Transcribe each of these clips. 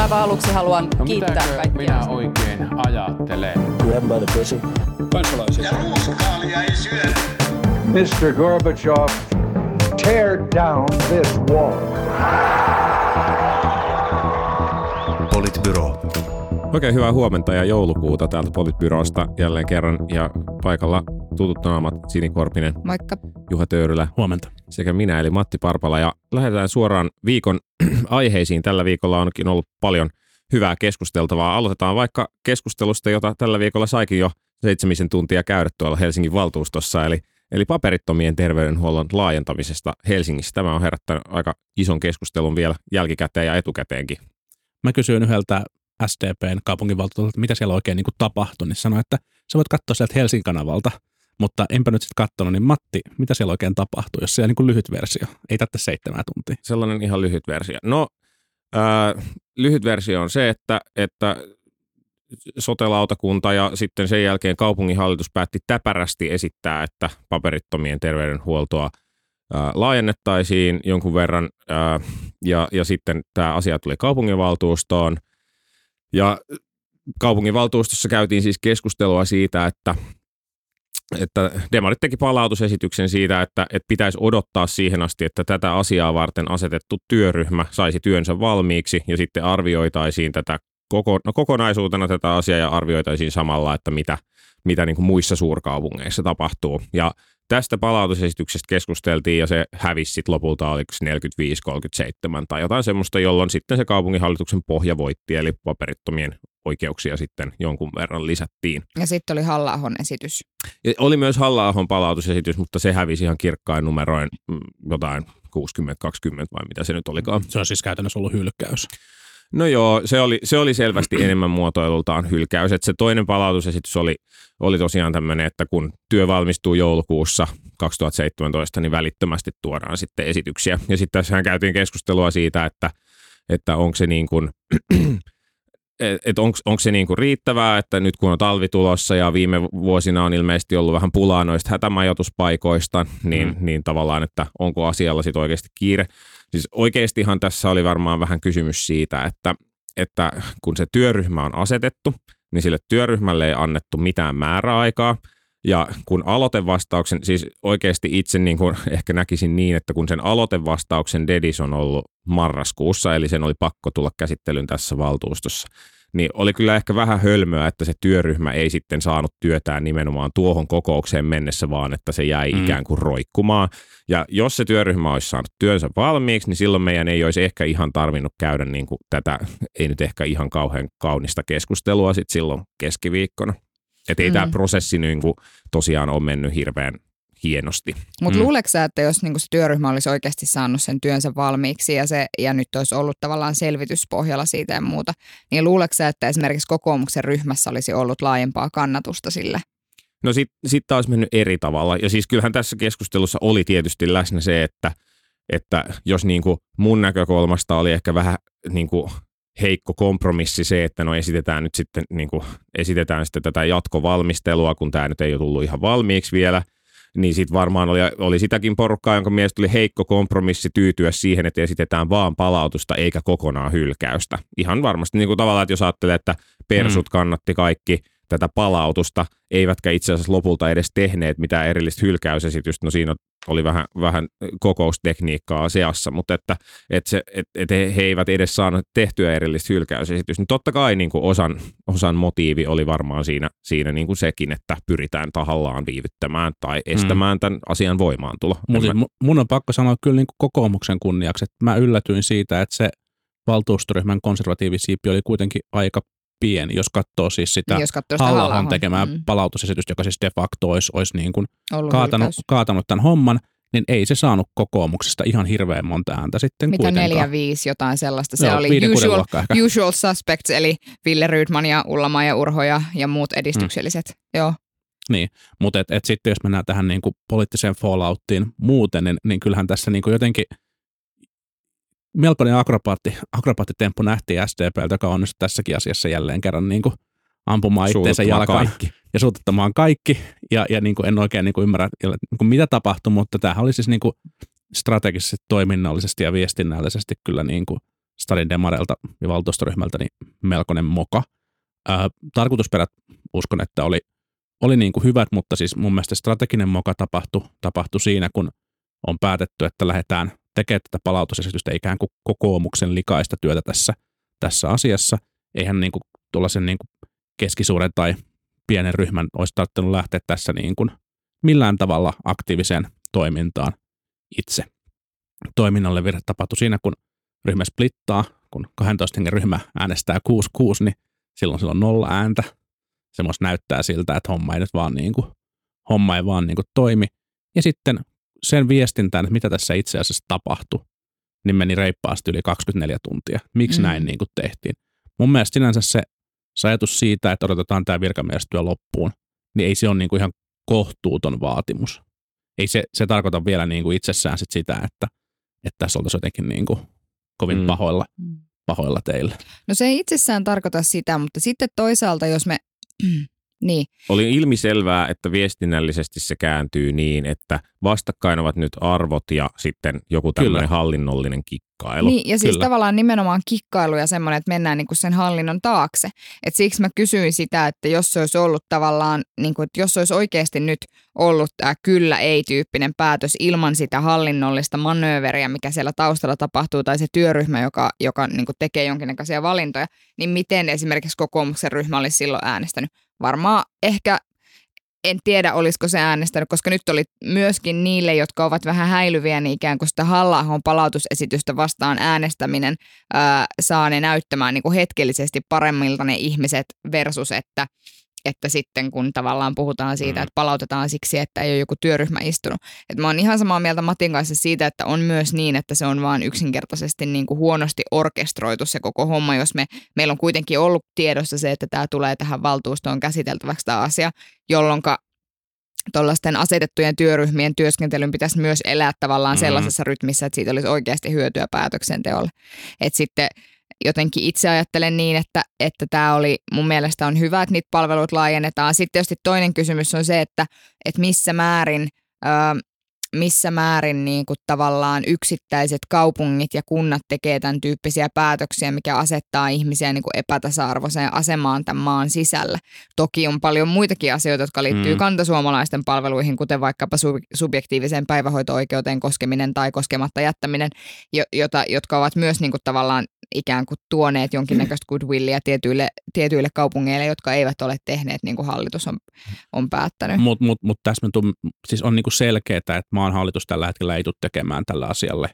Aivan aluksi haluan No kiittää kaikkia. minä oikein ajattelen? Grab by the pussy. kansalaisia. Ja ruuskaalia ei syödä. Mr. Gorbachev, tear down this wall. Politbyro. Oikein hyvää huomenta ja joulukuuta täältä Politbyrosta jälleen kerran ja paikalla tutut naamat Sini Korpinen, Moikka. Juha Töyrylä Huomenta. sekä minä eli Matti Parpala ja lähdetään suoraan viikon aiheisiin. Tällä viikolla onkin ollut paljon hyvää keskusteltavaa. Aloitetaan vaikka keskustelusta, jota tällä viikolla saikin jo seitsemisen tuntia käydä tuolla Helsingin valtuustossa, eli, eli paperittomien terveydenhuollon laajentamisesta Helsingissä. Tämä on herättänyt aika ison keskustelun vielä jälkikäteen ja etukäteenkin. Mä kysyin yhdeltä SDPn kaupunginvaltuutetulta, mitä siellä oikein niin kuin tapahtui, niin sanoi, että sä voit katsoa sieltä Helsingin kanavalta, mutta enpä nyt sitten katsonut, niin Matti, mitä siellä oikein tapahtui, jos siellä niin kuin lyhyt versio, ei tätä seitsemää tuntia. sellainen ihan lyhyt versio. No, ää, lyhyt versio on se, että, että sotelautakunta ja sitten sen jälkeen kaupunginhallitus päätti täpärästi esittää, että paperittomien terveydenhuoltoa ää, laajennettaisiin jonkun verran ää, ja, ja sitten tämä asia tuli kaupunginvaltuustoon ja kaupunginvaltuustossa käytiin siis keskustelua siitä, että että demarit teki palautusesityksen siitä, että, että pitäisi odottaa siihen asti, että tätä asiaa varten asetettu työryhmä saisi työnsä valmiiksi ja sitten arvioitaisiin tätä koko, no kokonaisuutena tätä asiaa ja arvioitaisiin samalla, että mitä, mitä niin kuin muissa suurkaupungeissa tapahtuu. Ja tästä palautusesityksestä keskusteltiin ja se hävisi sitten lopulta oliko se 45-37 tai jotain semmoista, jolloin sitten se kaupunginhallituksen pohja voitti, eli paperittomien oikeuksia sitten jonkun verran lisättiin. Ja sitten oli halla esitys. Ja oli myös halla palautusesitys, mutta se hävisi ihan kirkkain numeroin mm, jotain 60-20 vai mitä se nyt olikaan. Se on siis käytännössä ollut hylkäys. No joo, se oli, se oli selvästi enemmän muotoilultaan hylkäys. Et se toinen palautusesitys oli, oli tosiaan tämmöinen, että kun työ valmistuu joulukuussa 2017, niin välittömästi tuodaan sitten esityksiä. Ja sitten tässähän käytiin keskustelua siitä, että, että onko se niin kuin, et onko, se niin kuin riittävää, että nyt kun on talvi tulossa ja viime vuosina on ilmeisesti ollut vähän pulaa noista hätämajoituspaikoista, niin, mm. niin tavallaan, että onko asialla sitten oikeasti kiire. Siis oikeastihan tässä oli varmaan vähän kysymys siitä, että, että kun se työryhmä on asetettu, niin sille työryhmälle ei annettu mitään määräaikaa. Ja kun aloitevastauksen, siis oikeasti itse niin kuin ehkä näkisin niin, että kun sen aloitevastauksen dedis on ollut marraskuussa, eli sen oli pakko tulla käsittelyyn tässä valtuustossa, niin oli kyllä ehkä vähän hölmöä, että se työryhmä ei sitten saanut työtään nimenomaan tuohon kokoukseen mennessä, vaan että se jäi mm. ikään kuin roikkumaan. Ja jos se työryhmä olisi saanut työnsä valmiiksi, niin silloin meidän ei olisi ehkä ihan tarvinnut käydä niin kuin tätä, ei nyt ehkä ihan kauhean kaunista keskustelua sitten silloin keskiviikkona. Että ei mm. tämä prosessi niin kuin tosiaan ole mennyt hirveän hienosti. Mutta mm. luuleeko että jos niinku se työryhmä olisi oikeasti saanut sen työnsä valmiiksi ja, se, ja nyt olisi ollut tavallaan selvityspohjalla siitä ja muuta, niin luuleeko että esimerkiksi kokoomuksen ryhmässä olisi ollut laajempaa kannatusta sille? No sitten sit taas mennyt eri tavalla. Ja siis kyllähän tässä keskustelussa oli tietysti läsnä se, että, että jos niin kuin mun näkökulmasta oli ehkä vähän niin kuin heikko kompromissi se, että no esitetään nyt sitten, niin kuin, esitetään sitten tätä jatkovalmistelua, kun tämä nyt ei ole tullut ihan valmiiksi vielä, niin sitten varmaan oli, oli sitäkin porukkaa, jonka mielestä oli heikko kompromissi tyytyä siihen, että esitetään vaan palautusta eikä kokonaan hylkäystä. Ihan varmasti niin kuin tavallaan, että jos ajattelee, että persut kannatti kaikki tätä palautusta, eivätkä itse asiassa lopulta edes tehneet mitään erillistä hylkäysesitystä, no siinä oli vähän, vähän kokoustekniikkaa asiassa, mutta että, että, se, että, että he eivät edes saaneet tehtyä erillistä hylkäysesitystä, niin totta kai niin kuin osan, osan motiivi oli varmaan siinä, siinä niin kuin sekin, että pyritään tahallaan viivyttämään tai estämään mm. tämän asian voimaantulo. Mun, mä... mun on pakko sanoa kyllä niin kuin kokoomuksen kunniaksi, että mä yllätyin siitä, että se valtuustoryhmän konservatiivisiipi oli kuitenkin aika pieni, jos katsoo siis sitä, jos katsoo sitä halla tekemää mm. palautusesitystä, joka siis de facto olisi, olisi niin kuin kaatanut, kaatanut tämän homman, niin ei se saanut kokoomuksesta ihan hirveän monta ääntä sitten Mitä kuitenkaan. neljä, viisi, jotain sellaista. Se Joo, oli usual, usual suspects, eli Ville Rydman ja Ullama ja Urho ja, ja muut edistykselliset. Mm. Joo. Niin, mutta et, et sitten jos mennään tähän niin kuin poliittiseen fallouttiin muuten, niin, niin kyllähän tässä niin kuin jotenkin melkoinen akrobaatti, akrobaattitemppu nähtiin SDPltä, joka onnistui tässäkin asiassa jälleen kerran niin kuin ampumaan itteensä jalkaan kaikki. ja suututtamaan kaikki. Ja, ja niin kuin en oikein niin kuin ymmärrä, niin kuin mitä tapahtui, mutta tämähän oli siis niin kuin strategisesti, toiminnallisesti ja viestinnällisesti kyllä niin kuin Stadin Demarelta ja valtuustoryhmältä niin melkoinen moka. Ää, tarkoitusperät uskon, että oli, oli niin kuin hyvät, mutta siis mun mielestä strateginen moka tapahtui, tapahtui siinä, kun on päätetty, että lähdetään tekemään tätä palautusesitystä ikään kuin kokoomuksen likaista työtä tässä, tässä asiassa. Eihän niin kuin tuollaisen niin kuin keskisuuren tai pienen ryhmän olisi tarvinnut lähteä tässä niin kuin millään tavalla aktiiviseen toimintaan itse. Toiminnalle virhe tapahtui siinä, kun ryhmä splittaa, kun 12 hengen ryhmä äänestää 6-6, niin silloin sillä on nolla ääntä. Se myös näyttää siltä, että homma ei nyt vaan, niin kuin, homma ei vaan niin kuin toimi. Ja sitten sen viestintään, että mitä tässä itse asiassa tapahtui, niin meni reippaasti yli 24 tuntia. Miksi mm. näin niin kuin tehtiin? Mun mielestä sinänsä se, se ajatus siitä, että odotetaan tämä virkamiestyö loppuun, niin ei se ole niin kuin ihan kohtuuton vaatimus. Ei se, se tarkoita vielä niin kuin itsessään sit sitä, että, että tässä oltaisiin jotenkin niin kuin kovin mm. pahoilla, pahoilla teillä. No se ei itsessään tarkoita sitä, mutta sitten toisaalta, jos me Niin. Oli ilmiselvää, että viestinnällisesti se kääntyy niin, että vastakkain ovat nyt arvot ja sitten joku tämmöinen hallinnollinen kikkailu. Niin, ja siis Kyllä. tavallaan nimenomaan kikkailu ja semmoinen, että mennään niin kuin sen hallinnon taakse. Et siksi mä kysyin sitä, että jos se olisi ollut tavallaan, niin kuin, että jos se olisi oikeasti nyt ollut tämä kyllä-ei-tyyppinen päätös ilman sitä hallinnollista manööveriä, mikä siellä taustalla tapahtuu, tai se työryhmä, joka, joka niin kuin tekee jonkinnäköisiä valintoja, niin miten esimerkiksi kokoomuksen ryhmä olisi silloin äänestänyt? Varmaan ehkä en tiedä, olisiko se äänestänyt, koska nyt oli myöskin niille, jotka ovat vähän häilyviä, niin ikään kuin sitä halla palautusesitystä vastaan äänestäminen ää, saa ne näyttämään niin kuin hetkellisesti paremmilta ne ihmiset versus, että että sitten kun tavallaan puhutaan siitä, Mm. että palautetaan siksi, että ei ole joku työryhmä istunut. Et mä oon ihan samaa mieltä Matin kanssa siitä, että on myös niin, että se on vaan yksinkertaisesti niin kuin huonosti orkestroitu se koko homma, jos me, meillä on kuitenkin ollut tiedossa se, että tämä tulee tähän valtuustoon käsiteltäväksi tämä asia, jolloin tuollaisten asetettujen työryhmien työskentelyn pitäisi myös elää tavallaan Mhm. sellaisessa rytmissä, että siitä olisi oikeasti hyötyä päätöksenteolle. Et sitten jotenkin itse ajattelen niin, että, että tämä oli mun mielestä on hyvä, että niitä palveluita laajennetaan. Sitten tietysti toinen kysymys on se, että, että missä määrin, ö, missä määrin niin kuin tavallaan yksittäiset kaupungit ja kunnat tekee tämän tyyppisiä päätöksiä, mikä asettaa ihmisiä niin kuin epätasa-arvoiseen asemaan tämän maan sisällä. Toki on paljon muitakin asioita, jotka liittyy Mm. kantasuomalaisten palveluihin, kuten vaikkapa sub- subjektiiviseen päivähoito-oikeuteen koskeminen tai koskematta jättäminen, jo- jota, jotka ovat myös niin kuin tavallaan ikään kuin tuoneet jonkinnäköistä goodwillia tietyille, tietyille kaupungeille, jotka eivät ole tehneet niin kuin hallitus on, on päättänyt. Mutta mut, mut tässä siis on niinku selkeää, että maan hallitus tällä hetkellä ei tule tekemään tällä asialle,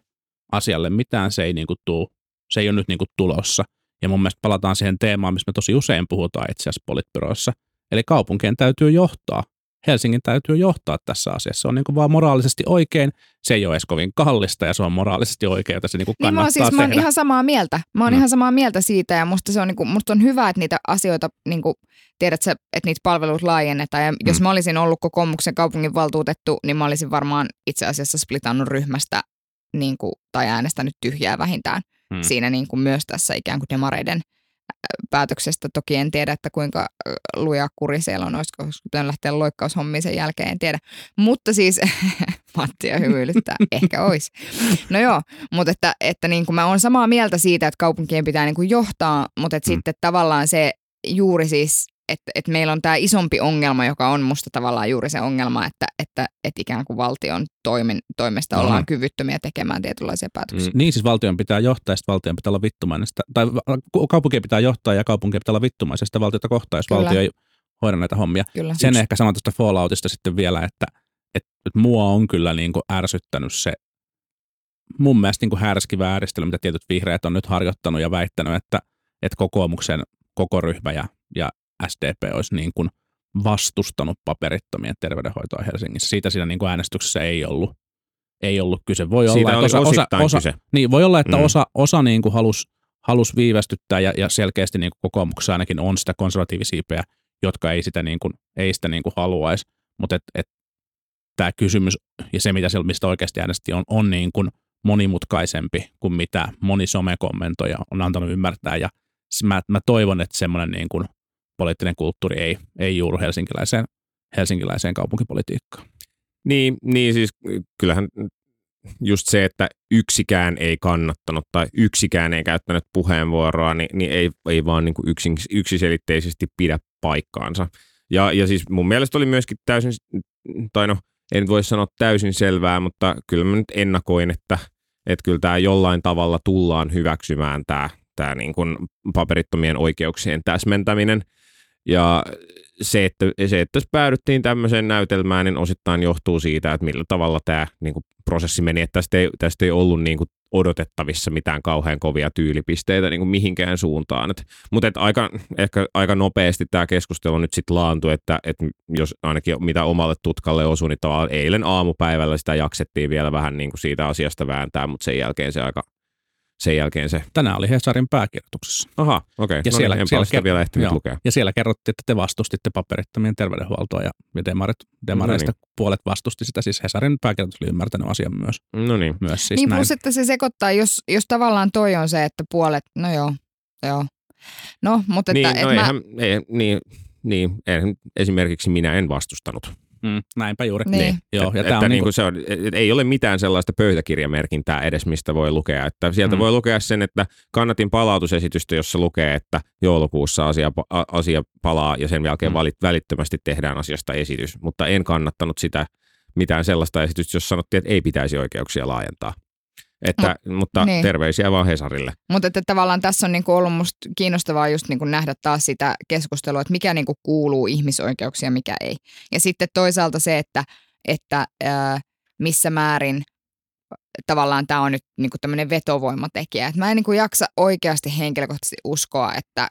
asialle mitään. Se ei, niinku tuu, se ei ole nyt niinku tulossa. Ja mun mielestä palataan siihen teemaan, missä me tosi usein puhutaan itse asiassa politbyroissa. Eli kaupunkien täytyy johtaa. Helsingin täytyy johtaa tässä asiassa. Se on niinku vaan moraalisesti oikein. Se ei ole edes kovin kallista ja se on moraalisesti oikein, jota se Niin mä kannattaa oon, siis, mä oon tehdä. ihan samaa mieltä. Mä oon mm. ihan samaa mieltä siitä ja musta, se on, niinku, musta on hyvä, että niitä asioita, niinku, tiedät sä, että niitä palveluita laajennetaan. Ja mm. jos mä olisin ollut kokoomuksen kaupunginvaltuutettu, niin mä olisin varmaan itse asiassa splitannut ryhmästä niinku, tai äänestänyt tyhjää vähintään Mm. siinä niinku, myös tässä ikään kuin demareiden päätöksestä. Toki en tiedä, että kuinka luja kuri siellä on, olisiko pitänyt lähteä loikkaushommiin sen jälkeen, en tiedä. Mutta siis, Mattia hymyilyttää, ehkä olisi. No joo, mutta että, että niin kuin mä oon samaa mieltä siitä, että kaupunkien pitää niin kuin johtaa, mutta että mm. sitten tavallaan se juuri siis, että, että meillä on tämä isompi ongelma, joka on musta tavallaan juuri se ongelma, että, että, että ikään kuin valtion toimen, toimesta No. ollaan kyvyttömiä tekemään tietynlaisia päätöksiä. Mm. Niin siis valtion pitää johtaa ja sitten valtion pitää olla vittumainen. Sitä, tai kaupunkien pitää johtaa ja kaupunkien pitää olla vittumainen sitä valtiota kohtaan, jos Kyllä. valtio ei hoida näitä hommia. Kyllä. Sen ehkä sanon tuosta Falloutista sitten vielä, että, että, että mua on kyllä niin kuin ärsyttänyt se mun mielestä niin kuin härskivä ääristely, mitä tietyt vihreät on nyt harjoittanut ja väittänyt, että, että kokoomuksen koko ryhmä ja, ja SDP olisi niin kuin vastustanut paperittomien terveydenhoitoa Helsingissä. Siitä siinä niin kuin äänestyksessä ei ollut, ei ollut kyse. Voi Siitä olla, että osa, osa, kyse. niin, voi olla, että Mm. osa, osa niin kuin halus, halus viivästyttää ja, ja selkeästi niin kuin kokoomuksessa ainakin on sitä konservatiivisiipeä, jotka ei sitä, niin kuin, ei sitä niin kuin haluaisi. Mutta et, et, tämä kysymys ja se, mitä siellä, mistä oikeasti äänesti, on, on niin kuin monimutkaisempi kuin mitä moni somekommentoja on antanut ymmärtää. Ja mä, mä toivon, että semmoinen niin kuin poliittinen kulttuuri ei, ei juuru helsinkiläiseen, helsinkiläiseen kaupunkipolitiikkaan. Niin, niin siis kyllähän just se, että yksikään ei kannattanut tai yksikään ei käyttänyt puheenvuoroa, niin, niin ei, ei vaan niin kuin yksin, yksiselitteisesti pidä paikkaansa. Ja, ja siis mun mielestä oli myöskin täysin, tai no en voi sanoa täysin selvää, mutta kyllä mä nyt ennakoin, että, että kyllä tämä jollain tavalla tullaan hyväksymään tämä, tämä niin kuin paperittomien oikeuksien täsmentäminen. Ja se, että, se, että päädyttiin tämmöiseen näytelmään, niin osittain johtuu siitä, että millä tavalla tämä niin kuin, prosessi meni. Että tästä, ei, tästä ei ollut niin kuin, odotettavissa mitään kauhean kovia tyylipisteitä niin kuin mihinkään suuntaan. Et, mutta et aika, ehkä aika nopeasti tämä keskustelu nyt sitten laantui, että et jos ainakin mitä omalle tutkalle osui, niin eilen aamupäivällä sitä jaksettiin vielä vähän niin kuin siitä asiasta vääntää, mutta sen jälkeen se aika sen jälkeen se. Tänään oli Hesarin pääkirjoituksessa. Aha, okei. Okay. Ja no siellä- niin, siellä sitä ker- vielä ehtinyt joo. lukea. Ja siellä kerrottiin, että te vastustitte paperittomien terveydenhuoltoa ja ja demarit, demareista No puolet vastusti sitä. Siis Hesarin pääkirjoitus oli ymmärtänyt asian myös. No niin. myös siis niin näin. plus, että se sekoittaa, jos, jos tavallaan toi on se, että puolet, no joo, joo. No, mutta että, Niin, että no mä, eihän, ei, niin, niin, esimerkiksi minä en vastustanut. Mm, näinpä juuri. Niin. Joo, Et- ja että tämä on niin niinku, kuin se on, et ei ole mitään sellaista pöytäkirjamerkintää edes, mistä voi lukea. Että sieltä Mm. voi lukea sen, että kannatin palautusesitystä, jossa lukee, että joulukuussa asia, a- asia palaa ja sen jälkeen Mm. valit, välittömästi tehdään asiasta esitys. Mutta en kannattanut sitä mitään sellaista esitystä, jos sanottiin, että ei pitäisi oikeuksia laajentaa. Että, mutta niin. terveisiä vaan Hesarille. mutta että tavallaan tässä on niinku ollut musta kiinnostavaa just niinku nähdä taas sitä keskustelua, että mikä niinku kuuluu ihmisoikeuksia ja mikä ei. Ja sitten toisaalta se, että, että ää, missä määrin tavallaan tämä on nyt niinku tämmöinen vetovoimatekijä. Et mä en niinku jaksa oikeasti henkilökohtaisesti uskoa, että,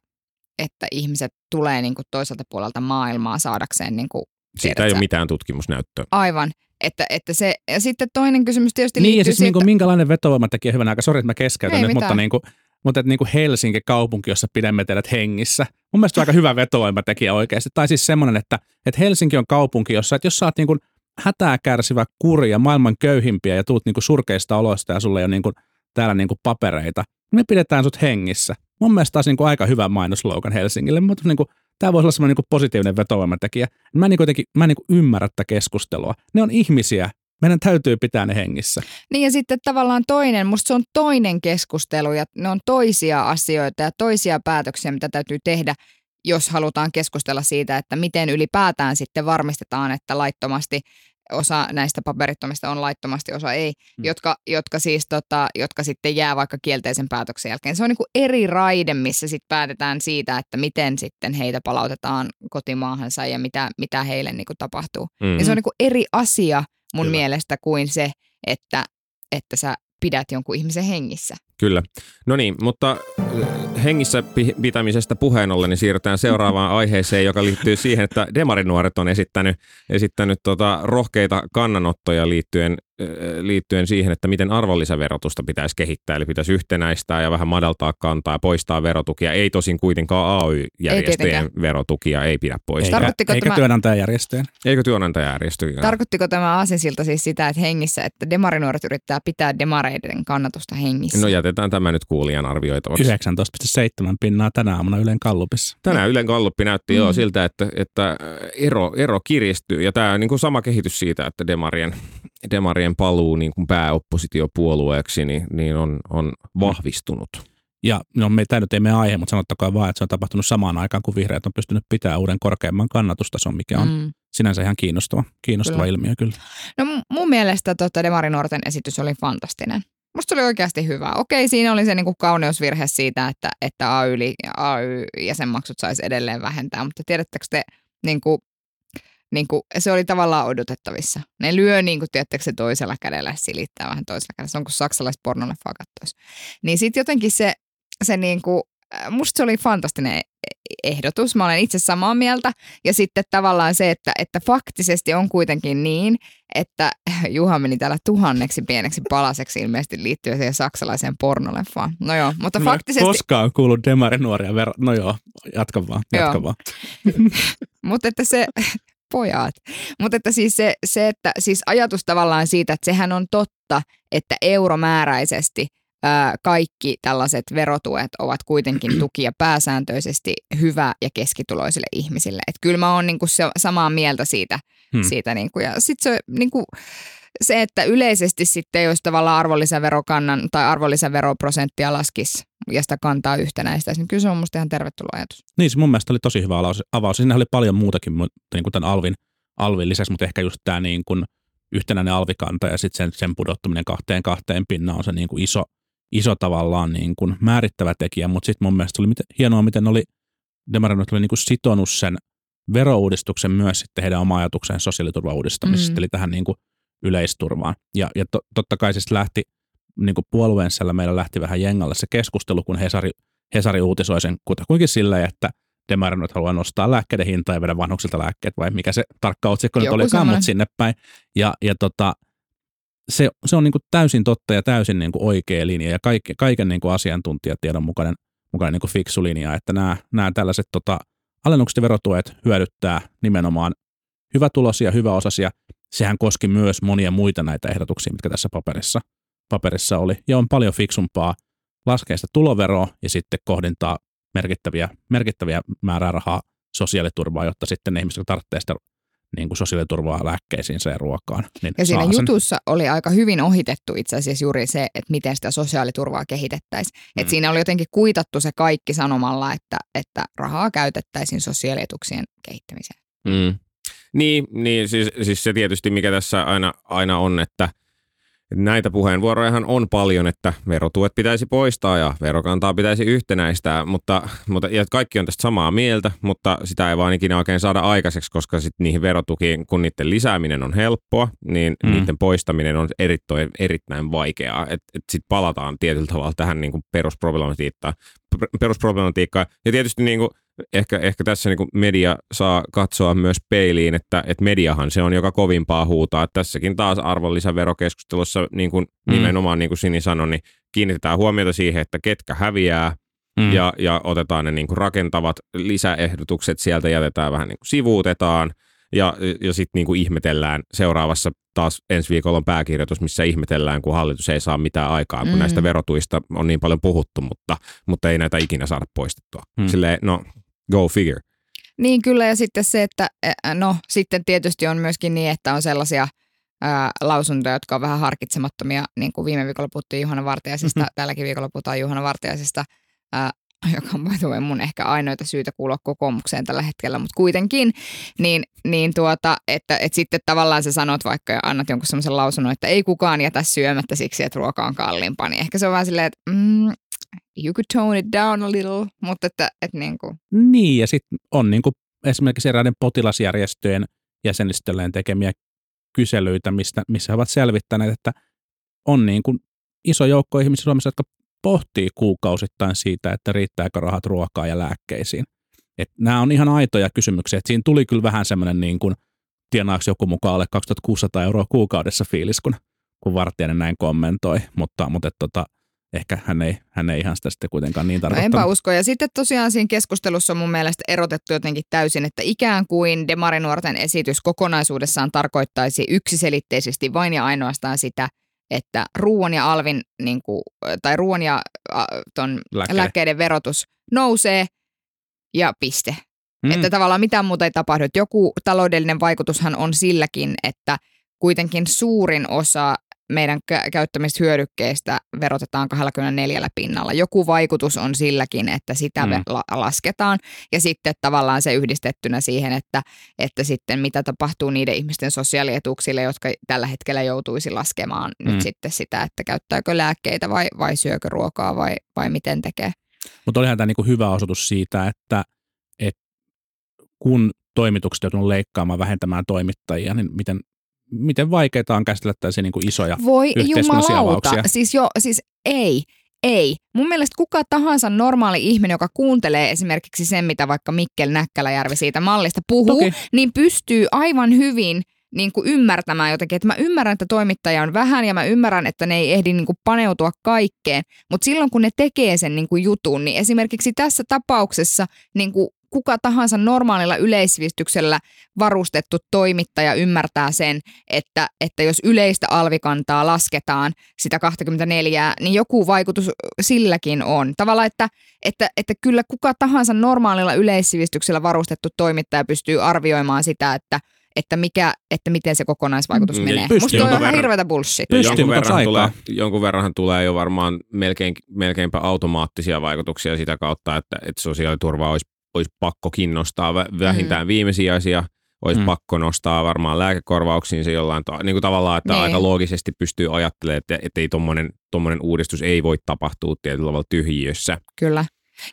että ihmiset tulee niinku toiselta puolelta maailmaa saadakseen niinku, Siitä ei ole mitään tutkimusnäyttöä. aivan. Että, että se, ja sitten toinen kysymys tietysti niin, ja liittyy siis niinku, siihen, minkälainen vetovoimatekijä hyvän aika, sori, että mä keskeytän Ei nyt, mutta, mitään. niinku, mutta että niinku Helsinki kaupunki, jossa pidämme teidät hengissä. Mun mielestä on aika hyvä vetovoimatekijä oikeasti. Tai siis semmoinen, että, että Helsinki on kaupunki, jossa että jos sä oot niinku hätää kärsivä kuri ja maailman köyhimpiä ja tuut niinku surkeista oloista ja sulle ei ole niinku täällä niinku papereita, niin me pidetään sut hengissä. Mun mielestä taas niinku aika hyvä mainoslogan Helsingille, mutta niinku, tämä voisi olla semmoinen niinku positiivinen vetovoimatekijä. Mä en, niinku jotenkin, mä en niinku ymmärrä tätä keskustelua. Ne on ihmisiä. Meidän täytyy pitää ne hengissä. Niin ja sitten tavallaan toinen, musta se on toinen keskustelu ja ne on toisia asioita ja toisia päätöksiä, mitä täytyy tehdä, jos halutaan keskustella siitä, että miten ylipäätään sitten varmistetaan, että laittomasti osa näistä paperittomista on laittomasti, osa ei, Mm. jotka, jotka siis tota, jotka sitten jää vaikka kielteisen päätöksen jälkeen. Se on niin kuin eri raide, missä sitten päätetään siitä, että miten sitten heitä palautetaan kotimaahansa ja mitä, mitä heille niin kuin tapahtuu. Mm. Ja se on niin kuin eri asia mun Kyllä. mielestä kuin se, että, että sä pidät jonkun ihmisen hengissä. Kyllä. No niin, mutta äh, hengissä pi- pitämisestä puheen ollen, niin siirrytään seuraavaan aiheeseen, joka liittyy siihen, että demarinuoret on esittänyt, esittänyt tota rohkeita kannanottoja liittyen, äh, liittyen siihen, että miten arvonlisäverotusta pitäisi kehittää, eli pitäisi yhtenäistää ja vähän madaltaa kantaa ja poistaa verotukia. Ei tosin kuitenkaan AY-järjestöjen tietenkään. verotukia ei pidä poistaa. Eikä, Tarkoittiko eikä tämä- työnantajajärjestöjen. Eikö työnantajajärjestöjä? Tarkoittiko tämä aasinsilta siis sitä, että hengissä, että demarinuoret yrittää pitää demareiden kannatusta hengissä? No jätetään tämä nyt kuulijan arvioitavaksi. 19,7 pinnaa tänä aamuna Ylen Kallupissa. Tänään Ylen Galluppi näytti mm. joo Mm. siltä, että, että ero, ero kiristyy. Ja tämä on niin kuin sama kehitys siitä, että Demarien, Demarien paluu niin kuin pääoppositiopuolueeksi niin, niin on, on vahvistunut. Ja no, me, tämä nyt ei mene aihe, mutta sanottakaa vaan, että se on tapahtunut samaan aikaan, kun vihreät on pystynyt pitämään uuden korkeamman kannatustason, mikä on mm. Sinänsä ihan kiinnostava, kiinnostava Kyllä. ilmiö kyllä. No mun mielestä tota demarinuorten esitys oli fantastinen. Musta se oli oikeasti hyvä. Okei, siinä oli se niinku kauneusvirhe siitä, että, että AY, AY-jäsenmaksut saisi edelleen vähentää, mutta tiedättekö te, niinku, niinku, se oli tavallaan odotettavissa. Ne lyö, niinku, tiedättekö se toisella kädellä, silittää vähän toisella kädellä. Se on kuin saksalaispornoleffaa kattoisi. Niin sitten jotenkin se, se niinku, musta se oli fantastinen ehdotus. Mä olen itse samaa mieltä. Ja sitten tavallaan se, että, että faktisesti on kuitenkin niin, että Juha meni täällä tuhanneksi pieneksi palaseksi ilmeisesti liittyen siihen saksalaiseen pornoleffaan. No joo, mutta Mä faktisesti, koskaan kuullut Demarin nuoria ver- No joo, jatka vaan, jatka Joo. vaan. mutta että se, pojat, mutta että siis se, se, että siis ajatus tavallaan siitä, että sehän on totta, että euromääräisesti ää, kaikki tällaiset verotuet ovat kuitenkin tukia pääsääntöisesti hyvä- ja keskituloisille ihmisille. Et kyllä mä oon niinku se, samaa mieltä siitä. Hmm. siitä niinku, ja sitten se, niinku, se, että yleisesti sitten jos tavallaan arvonlisäverokannan tai arvonlisäveroprosenttia laskisi ja sitä kantaa yhtenäistäisi, niin kyllä se on musta ihan tervetullut ajatus. Niin, se mun mielestä oli tosi hyvä avaus. Siinä oli paljon muutakin mu- niin kuin tämän Alvin, Alvin lisäksi, mutta ehkä just tämä niin kuin yhtenäinen alvikanta ja sitten sen, sen pudottuminen kahteen kahteen pinnaan on se niin kuin iso, iso tavallaan niin kuin määrittävä tekijä, mutta sitten mun mielestä oli miten, hienoa, miten oli Demarinot oli niin kuin sitonut sen verouudistuksen myös sitten heidän oma ajatukseen sosiaaliturvan uudistamisesta, Mm. eli tähän niin kuin yleisturvaan. Ja, ja to, totta kai siis lähti niin kuin puolueen sisällä meillä lähti vähän jengalle se keskustelu, kun Hesari, Hesari uutisoi sen kutakuinkin silleen, että Demarinot haluaa nostaa lääkkeiden hintaa ja vedä vanhuksilta lääkkeet, vai mikä se tarkka otsikko nyt olikaan, mutta sinne päin. Ja, ja tota, se, se on niin kuin täysin totta ja täysin niin kuin oikea linja ja kaikki, kaiken niin kuin asiantuntijatiedon mukainen, mukainen niin kuin fiksu linja, että nämä, nämä tällaiset tota, alennukset ja verotuet hyödyttää nimenomaan hyvätuloisia, hyväosaisia. Sehän koski myös monia muita näitä ehdotuksia, mitkä tässä paperissa, paperissa oli. Ja on paljon fiksumpaa laskea sitä tuloveroa ja sitten kohdintaa merkittäviä, merkittäviä määrää rahaa sosiaaliturvaa, jotta sitten ne ihmiset, jotka tarvitsee sitä niin kuin sosiaaliturvaa lääkkeisiinsä ja ruokaan. Niin Ja siinä saa sen. jutussa oli aika hyvin ohitettu itse asiassa juuri se, että miten sitä sosiaaliturvaa kehitettäisiin. Mm. Et siinä oli jotenkin kuitattu se kaikki sanomalla, että, että rahaa käytettäisiin sosiaalietuksien kehittämiseen. Mm. Niin, niin siis, siis se tietysti mikä tässä aina, aina on, että näitä puheenvuorojahan on paljon, että verotuet pitäisi poistaa ja verokantaa pitäisi yhtenäistää, mutta, mutta ja kaikki on tästä samaa mieltä, mutta sitä ei vaan ikinä oikein saada aikaiseksi, koska sit niihin verotukiin, kun niiden lisääminen on helppoa, niin Mm. niiden poistaminen on erittäin, erittäin vaikeaa. Sitten palataan tietyllä tavalla tähän niin kuin perusproblematiikkaan, perusproblematiikkaan. Ja tietysti niin kuin ehkä, ehkä tässä niin kuin media saa katsoa myös peiliin, että, että mediahan se on, joka kovimpaa huutaa. Tässäkin taas arvonlisäverokeskustelussa niin kuin Mm. nimenomaan, niin kuin Sini sanoi, niin kiinnitetään huomiota siihen, että ketkä häviää Mm. ja, ja otetaan ne niin kuin rakentavat lisäehdotukset sieltä, jätetään vähän niin kuin sivuutetaan ja, ja sitten niin kuin ihmetellään seuraavassa taas ensi viikolla on pääkirjoitus, missä ihmetellään, kun hallitus ei saa mitään aikaa, kun Mm. näistä verotuista on niin paljon puhuttu, mutta, mutta ei näitä ikinä saada poistettua. Mm. Silleen, no, go figure. Niin kyllä ja sitten se, että no sitten tietysti on myöskin niin, että on sellaisia ää, lausuntoja, jotka on vähän harkitsemattomia, niin kuin viime viikolla puhuttiin Juhana Vartiaisesta, Mhm. tälläkin viikolla puhutaan Juhana Vartiaisesta, ää, joka on by the way mun ehkä ainoita syytä kuulua kokoomukseen tällä hetkellä, mutta kuitenkin, niin, niin tuota, että, että sitten tavallaan sä sanot vaikka ja annat jonkun semmoisen lausunnon, että ei kukaan jätä syömättä siksi, että ruoka on kalliimpaa, niin ehkä se on vaan silleen, että mm, you could tone it down a little, mutta että, että niin kuin, Niin, ja sitten on niin kuin esimerkiksi eräiden potilasjärjestöjen jäsenistölleen tekemiä kyselyitä, mistä, missä he ovat selvittäneet, että on niin kuin iso joukko ihmisiä Suomessa, jotka pohtii kuukausittain siitä, että riittääkö rahat ruokaa ja lääkkeisiin. Et nämä on ihan aitoja kysymyksiä. Et siinä tuli kyllä vähän semmoinen niin kuin, tienaako joku mukaan alle 2600 euroa kuukaudessa fiilis, kun, kun Vartijainen näin kommentoi, mutta, mutta et, tota, ehkä hän ei, hän ei ihan sitä sitten kuitenkaan niin No tarkoittanut. enpä usko. Ja sitten tosiaan siinä keskustelussa on mun mielestä erotettu jotenkin täysin, että ikään kuin demarinuorten esitys kokonaisuudessaan tarkoittaisi yksiselitteisesti vain ja ainoastaan sitä, että ruoan ja alvin, niin kuin, tai ruoan ja äh, ton Lääkkeiden. lääkkeiden verotus nousee ja piste. Mm. Että tavallaan mitään muuta ei tapahdu. Joku taloudellinen vaikutushan on silläkin, että kuitenkin suurin osa meidän kä- käyttämistä hyödykkeistä verotetaan 24 pinnalla. Joku vaikutus on silläkin, että sitä Mm. la- lasketaan. Ja sitten tavallaan se yhdistettynä siihen, että, että sitten mitä tapahtuu niiden ihmisten sosiaalietuuksille, jotka tällä hetkellä joutuisi laskemaan mm. Mm. nyt sitten sitä, että käyttääkö lääkkeitä vai, vai syökö ruokaa vai, vai miten tekee. Mutta olihan tämä niinku hyvä osoitus siitä, että, että kun toimitukset joutunut leikkaamaan, vähentämään toimittajia, niin miten, miten vaikeaa on käsitellä tällaisia niinku isoja. Voi jumalauta. avauksia. Siis jo, siis ei, ei. Mun mielestä kuka tahansa normaali ihminen, joka kuuntelee esimerkiksi sen, mitä vaikka Mikkel Näkkäläjärvi siitä mallista puhuu, Toki. niin pystyy aivan hyvin niin kuin ymmärtämään jotenkin, että mä ymmärrän, että toimittajia on vähän ja mä ymmärrän, että ne ei ehdi niin kuin paneutua kaikkeen, mutta silloin kun ne tekee sen niin kuin jutun, niin esimerkiksi tässä tapauksessa niin kuin kuka tahansa normaalilla yleissivistyksellä varustettu toimittaja ymmärtää sen, että, että jos yleistä alvikantaa lasketaan sitä 24, niin joku vaikutus silläkin on. Tavallaan, että, että, että kyllä kuka tahansa normaalilla yleissivistyksellä varustettu toimittaja pystyy arvioimaan sitä, että – että, mikä, että miten se kokonaisvaikutus Mm, menee. pystyy. Musta Jonkun on ihan hirveätä bullshit. Pystyy, jonkun, verran tulee, jonkun verranhan tulee jo varmaan melkein, melkeinpä automaattisia vaikutuksia sitä kautta, että, että sosiaaliturva olisi, olisi pakko nostaa vä- vähintään Mm. viimesijaisia, olisi Mm. pakko nostaa varmaan lääkekorvauksiin se jollain ta- niin kuin tavallaan, että Niin. aika loogisesti pystyy ajattelemaan, että, että ei tommonen, tommonen uudistus ei voi tapahtua tietyllä tavalla tyhjiössä. Kyllä.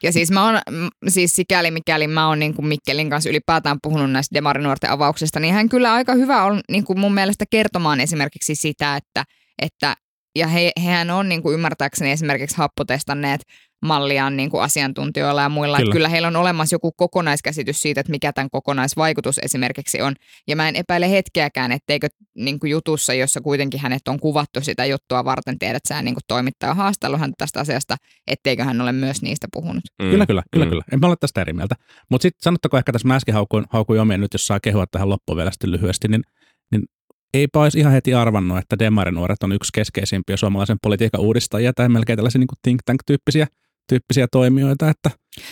Ja siis mä oon, siis sikäli mikäli mä oon niin kuin Mikkelin kanssa ylipäätään puhunut näistä demarinuorten avauksista, niin hän kyllä aika hyvä on niin kuin mun mielestä kertomaan esimerkiksi sitä, että, että ja he, hehän on niin kuin ymmärtääkseni esimerkiksi happotestanneet malliaan niin kuin asiantuntijoilla ja muilla. Kyllä. Kyllä. kyllä heillä on olemassa joku kokonaiskäsitys siitä, että mikä tämän kokonaisvaikutus esimerkiksi on. Ja mä en epäile hetkeäkään, etteikö niin kuin jutussa, jossa kuitenkin hänet on kuvattu sitä juttua varten, tiedät sä niin kuin toimittaja on haastellut häntä tästä asiasta, etteikö hän ole myös niistä puhunut. Mm. Kyllä, kyllä, kyllä, Mm. kyllä. En mä ole tästä eri mieltä. Mutta sitten sanottako ehkä tässä mä äsken haukuin, haukuin omia nyt, jos saa kehua tähän loppuun vielä sitten lyhyesti, niin, niin eipä olisi ihan heti arvannut, että demarinuoret on yksi keskeisimpiä suomalaisen politiikan uudistajia tai melkein tällaisia niin think tank-tyyppisiä tyyppisiä toimijoita, että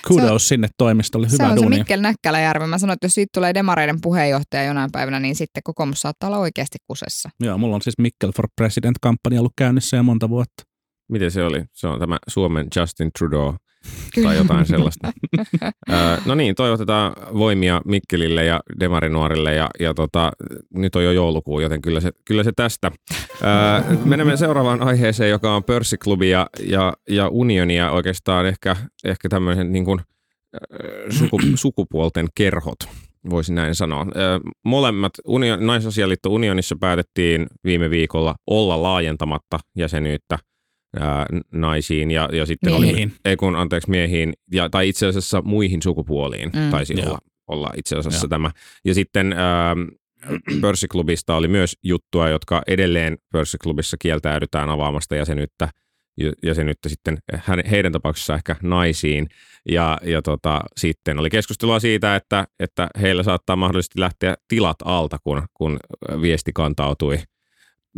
kudos sinne toimistolle, se hyvää on se duunia. Mikkel Näkkäläjärvi. Mä sanoin, että jos siitä tulee demareiden puheenjohtaja jonain päivänä, niin sitten kokoomus saattaa olla oikeasti kusessa. Joo, mulla on siis Mikkel for President-kampanja ollut käynnissä jo monta vuotta. Miten se oli? Se on tämä Suomen Justin Trudeau tai jotain sellaista. No niin, toivotetaan voimia Mikkelille ja Demarinuorille ja, ja tota, nyt on jo joulukuu, joten kyllä se, kyllä se tästä. Menemme seuraavaan aiheeseen, joka on pörssiklubi ja, ja, ja unionia oikeastaan ehkä, ehkä tämmöisen niin kuin, suku, sukupuolten kerhot, voisi näin sanoa. Molemmat, union, naisasialiitto unionissa päätettiin viime viikolla olla laajentamatta jäsenyyttä ää, naisiin ja, ja sitten oli, Miehiin. ei kun, anteeksi, miehiin, ja, tai itse asiassa muihin sukupuoliin Mm. taisi Joo. olla, olla itse asiassa Joo. tämä. Ja sitten ää, pörssiklubista oli myös juttua, jotka edelleen pörssiklubissa kieltäydytään avaamasta jäsenyyttä, jäsenyyttä sitten heidän tapauksessaan ehkä naisiin. Ja, ja tota, sitten oli keskustelua siitä, että, että heillä saattaa mahdollisesti lähteä tilat alta, kun, kun viesti kantautui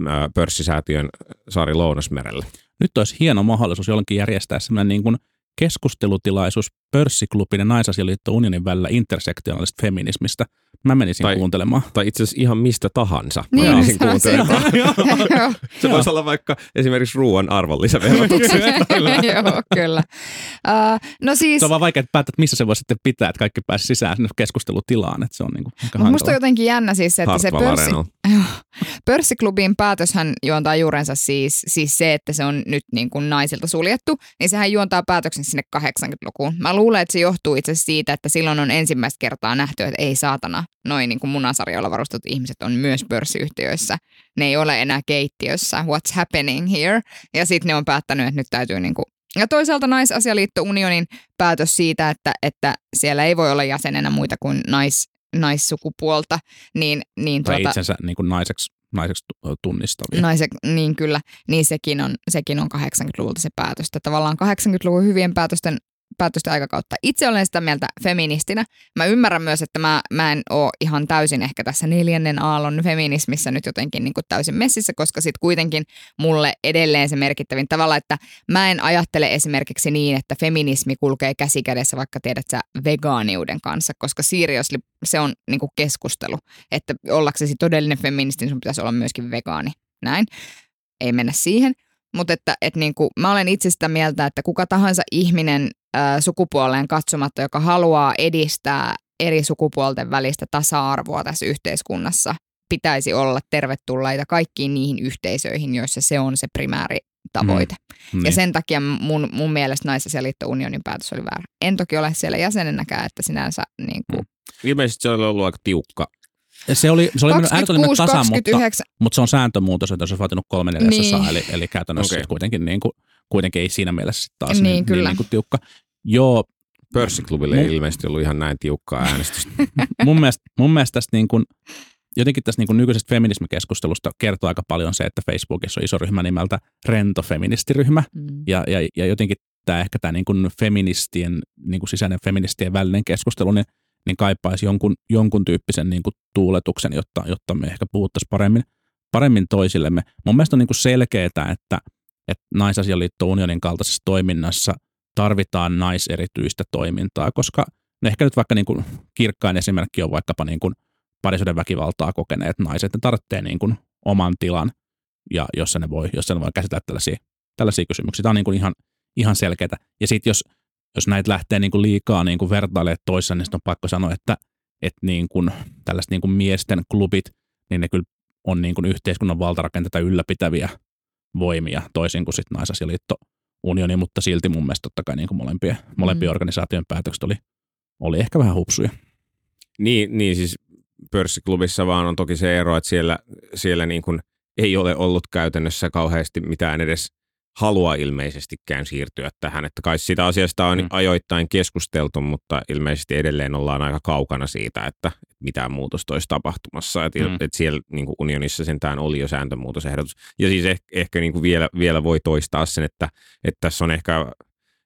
ää, pörssisäätiön Saari Lounasmerelle. Nyt olisi hieno mahdollisuus jollekin järjestää sellainen niin kuin keskustelutilaisuus pörssiklubin ja naisasialiitto unionin välillä intersektionaalisesta feminismistä. Mä menisin Tai- kuuntelemaan. Tai itse asiassa ihan mistä tahansa. Mä Niin, menisin se on se. kuuntelemaan. Joo. Se voisi olla vaikka esimerkiksi ruoan arvonlisäverotuksen. Joo, kyllä. Uh, no siis, Se on vaan vaikea päättää, että missä se voi sitten pitää, että kaikki pääsi sisään sinne keskustelutilaan. Että se on niin kuin musta on jotenkin jännä siis se, että se Hartwall pörssi. Pörssiklubin päätöshän juontaa juurensa siis, siis se, että se on nyt niin kuin naisilta suljettu, niin sehän juontaa päätöksen sinne 80-lukuun. Mä luulen, että se johtuu itse asiassa siitä, että silloin on ensimmäistä kertaa nähty, että ei saatana, noin niin kuin munasarjoilla varustetut ihmiset on myös pörssiyhtiöissä. Ne ei ole enää keittiössä, what's happening here? Ja sitten ne on päättänyt, että nyt täytyy niin kuin ja toisaalta naisasialiitto unionin päätös siitä, että, että siellä ei voi olla jäsenenä muita kuin nais, naissukupuolta, niin, niin Tai tuota, itsensä niin kuin naiseksi, naiseksi tu- tunnistavia. Naiset, niin kyllä, niin sekin on, sekin on 80-luvulta se päätös. Että Tavallaan 80-luvun hyvien päätösten, päätösten aikakautta. Itse olen sitä mieltä feministinä. Mä ymmärrän myös, että mä, mä en ole ihan täysin ehkä tässä neljännen aallon feminismissä nyt jotenkin niin kuin täysin messissä, koska sitten kuitenkin mulle edelleen se merkittävin tavalla, että mä en ajattele esimerkiksi niin, että feminismi kulkee käsi kädessä vaikka tiedät sä vegaaniuden kanssa, koska seriously se on niin kuin keskustelu, että ollaksesi todellinen feministi, niin sun pitäisi olla myöskin vegaani. Näin. Ei mennä siihen. Mutta että, niin kuin, mä olen itse sitä mieltä, että kuka tahansa ihminen ää, sukupuoleen katsomatta, joka haluaa edistää eri sukupuolten välistä tasa-arvoa tässä yhteiskunnassa, pitäisi olla tervetulleita kaikkiin niihin yhteisöihin, joissa se on se primääri tavoite. Mm. Niin. Ja sen takia mun, mun mielestä Naisasialiitto unionin päätös oli väärä. En toki ole siellä jäsenenäkään, että sinänsä niin kuin Ilmeisesti se oli ollut aika tiukka. Se oli, se oli mennyt äärettömän 26, tasan, mutta, 29, mutta se on sääntömuutos, että se olisi vaatinut kolme neljäsosaa, Niin. eli, eli käytännössä okay. kuitenkin, niin kuin, kuitenkin ei siinä mielessä sit taas Niin, niin, niin, kyllä. niin, niin kuin tiukka. Joo, Pörssiklubille ei ilmeisesti ollut ihan näin tiukkaa äänestystä. mun mielestä, mun mielestä tästä niin kuin, jotenkin tästä niin kuin nykyisestä feminismikeskustelusta kertoo aika paljon se, että Facebookissa on iso ryhmä nimeltä Rento feministiryhmä, mm. ja, ja, ja jotenkin että ehkä tämä niin kuin feministien, niin kuin sisäinen feministien välinen keskustelu, niin, niin kaipaisi jonkun, jonkun tyyppisen niin kuin tuuletuksen, jotta, jotta me ehkä puhuttaisiin paremmin, paremmin toisillemme. Mun mielestä on niin selkeää, että, että naisasialiitto unionin kaltaisessa toiminnassa tarvitaan naiserityistä toimintaa, koska no ehkä nyt vaikka niin kuin kirkkain esimerkki on vaikkapa niin kuin parisuuden väkivaltaa kokeneet naiset, ne tarvitsee niin kuin oman tilan, ja jossa ne voi, jossa ne voi käsitellä tällaisia, tällaisia kysymyksiä. Tämä on niin kuin ihan, ihan selkeää. Ja sitten jos, jos näitä lähtee niin kuin liikaa niin kuin vertailemaan toissa, niin on pakko sanoa, että, että niin kuin, tällaiset niin kuin miesten klubit, niin ne kyllä on niin kuin yhteiskunnan valtarakenteita ylläpitäviä voimia, toisin kuin sitten naisasialiitto unioni, mutta silti mun mielestä totta kai niin kuin molempien, molempien mm. organisaation päätökset oli, oli ehkä vähän hupsuja. Niin, niin siis pörssiklubissa vaan on toki se ero, että siellä, siellä niin kuin ei ole ollut käytännössä kauheasti mitään edes halua ilmeisestikään siirtyä tähän. Että kai sitä asiasta on mm. ajoittain keskusteltu, mutta ilmeisesti edelleen ollaan aika kaukana siitä, että mitään muutosta olisi tapahtumassa. Että mm. et siellä niin kuin unionissa sentään oli jo sääntömuutosehdotus. Ja siis ehkä, ehkä niin kuin vielä, vielä voi toistaa sen, että, että tässä on ehkä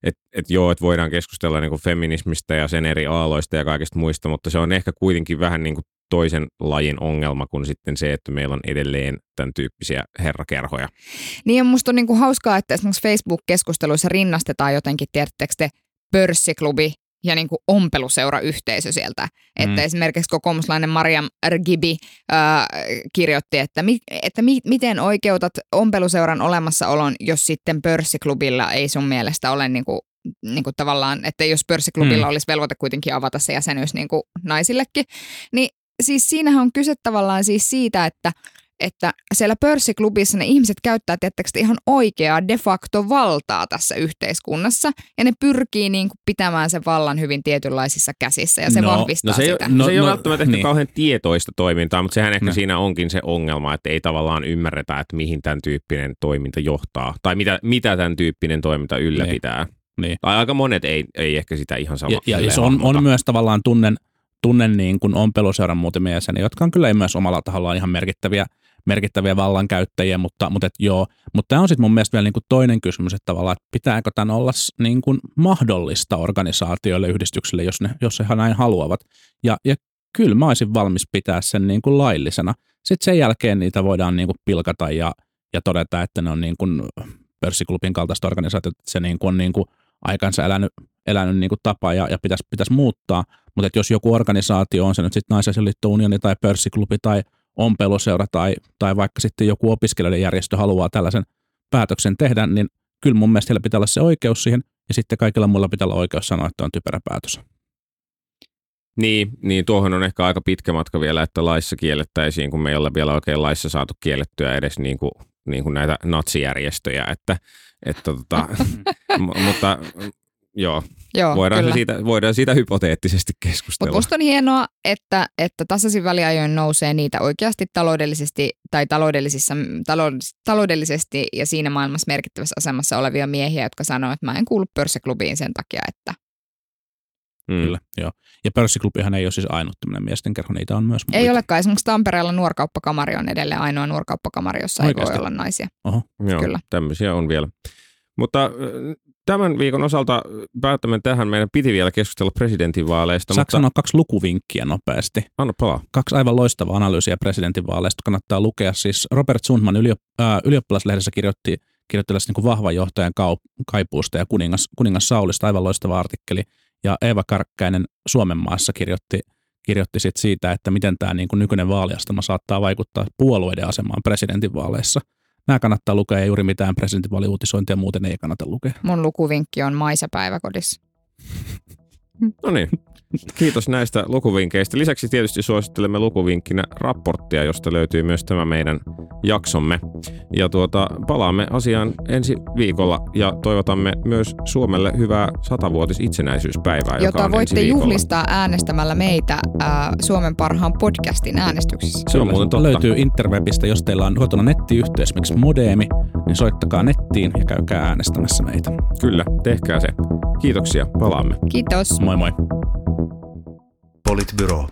että et joo, että voidaan keskustella niin kuin feminismistä ja sen eri aaloista ja kaikista muista, mutta se on ehkä kuitenkin vähän niin kuin toisen lajin ongelma kuin sitten se, että meillä on edelleen tämän tyyppisiä herrakerhoja. Niin ja musta on niinku hauskaa, että esimerkiksi Facebook-keskusteluissa rinnastetaan jotenkin, tiedättekö te, pörssiklubi ja niin kuin ompeluseurayhteisö sieltä. Mm. Että esimerkiksi kokoomuslainen Mariam Rgibi äh, kirjoitti, että, mi, että mi, miten oikeutat ompeluseuran olemassaolon, jos sitten pörssiklubilla ei sun mielestä ole niin kuin, niin kuin tavallaan, että jos pörssiklubilla mm. olisi velvoite kuitenkin avata se jäsenyys niin kuin naisillekin, niin siis siinähän on kyse tavallaan siis siitä, että että siellä pörssiklubissa ne ihmiset käyttää tiettäkö ihan oikeaa de facto valtaa tässä yhteiskunnassa ja ne pyrkii niin kuin pitämään sen vallan hyvin tietynlaisissa käsissä ja se no, vahvistaa no se sitä. Ei, no, se ei no, ole välttämättä ehkä niin. kauhean tietoista toimintaa, mutta sehän ehkä No. siinä onkin se ongelma, että ei tavallaan ymmärretä, että mihin tämän tyyppinen toiminta johtaa tai mitä, mitä tämän tyyppinen toiminta ylläpitää. Niin. Tai aika monet ei, ei ehkä sitä ihan sama. Ja, ja, se on, on myös tavallaan tunnen, tunnen niin kuin ompeluseuran muutamia jäseniä, jotka on kyllä myös omalla tahollaan ihan merkittäviä, merkittäviä vallankäyttäjiä, mutta, mutta et joo. Mutta tämä on sitten mun mielestä vielä niin kuin toinen kysymys, että tavallaan, että pitääkö tämän olla niin kuin mahdollista organisaatioille, yhdistyksille, jos, ne, jos he näin haluavat. Ja, ja kyllä mä olisin valmis pitää sen niin kuin laillisena. Sitten sen jälkeen niitä voidaan niin kuin pilkata ja, ja todeta, että ne on niin kuin pörssiklubin kaltaista organisaatiota, että se niin kuin on niin kuin aikansa elänyt, elänyt niin kuin tapa ja, ja pitäisi, pitäisi muuttaa. Mutta jos joku organisaatio on se nyt sitten naisasialiitto unioni tai pörssiklubi tai ompeluseura tai, tai vaikka sitten joku opiskelijoiden järjestö haluaa tällaisen päätöksen tehdä, niin kyllä mun mielestä heillä pitää olla se oikeus siihen ja sitten kaikilla muilla pitää olla oikeus sanoa, että on typerä päätös. Niin, niin, tuohon on ehkä aika pitkä matka vielä, että laissa kiellettäisiin, kun me ei ole vielä oikein laissa saatu kiellettyä edes niin kuin, niin kuin näitä natsijärjestöjä, että, että tota, mutta joo, Joo, voidaan, kyllä. siitä, voidaan siitä hypoteettisesti Mutta keskustella. musta on hienoa, että, että tasaisin väliajoin nousee niitä oikeasti taloudellisesti tai taloudellisissa, talous, taloudellisesti ja siinä maailmassa merkittävässä asemassa olevia miehiä, jotka sanoo, että mä en kuulu pörssiklubiin sen takia, että Mm. Kyllä, joo. Ja pörssiklubihan ei ole siis ainut tämmöinen miesten kerho, niitä on myös muita. ei olekaan. Esimerkiksi Tampereella nuorkauppakamari on edelleen ainoa nuorkauppakamari, jossa ei Oikeasti? voi olla naisia. Oho. Joo, Kyllä. tämmöisiä on vielä. Mutta tämän viikon osalta päättämme tähän. Meidän piti vielä keskustella presidentinvaaleista, Saanko mutta sanoa kaksi lukuvinkkiä nopeasti? anna palaa. Kaksi aivan loistavaa analyysiä presidentinvaaleista kannattaa lukea. Siis Robert Sundman yliop- äh, ylioppilaslehdessä kirjoitti, kirjoitti niin kuin vahvan johtajan kaipuusta ja kuningas, kuningas Saulista, aivan loistava artikkeli. Ja Eeva Karkkäinen Suomen maassa kirjoitti, kirjoitti sit siitä, että miten tämä niin kuin nykyinen vaaliastelma saattaa vaikuttaa puolueiden asemaan presidentinvaaleissa. Nämä kannattaa lukea ja juuri mitään presidentinvaaliuutisointia muuten ei kannata lukea. Mun lukuvinkki on Maisa päiväkodissa. No niin, kiitos näistä lukuvinkkeistä. Lisäksi tietysti suosittelemme lukuvinkkinä raporttia, josta löytyy myös tämä meidän jaksomme. Ja tuota, palaamme asiaan ensi viikolla ja toivotamme myös Suomelle hyvää satavuotis itsenäisyyspäivää, joka jota on voitte ensi juhlistaa äänestämällä meitä ää, Suomen parhaan podcastin äänestyksissä. Se on muuten totta. Löytyy interwebistä, jos teillä on kotona nettiyhteys, esimerkiksi modeemi, niin soittakaa nettiin ja käykää äänestämässä meitä. Kyllä, tehkää se. Kiitoksia, palaamme. Kiitos. Moi moi. Politbyro.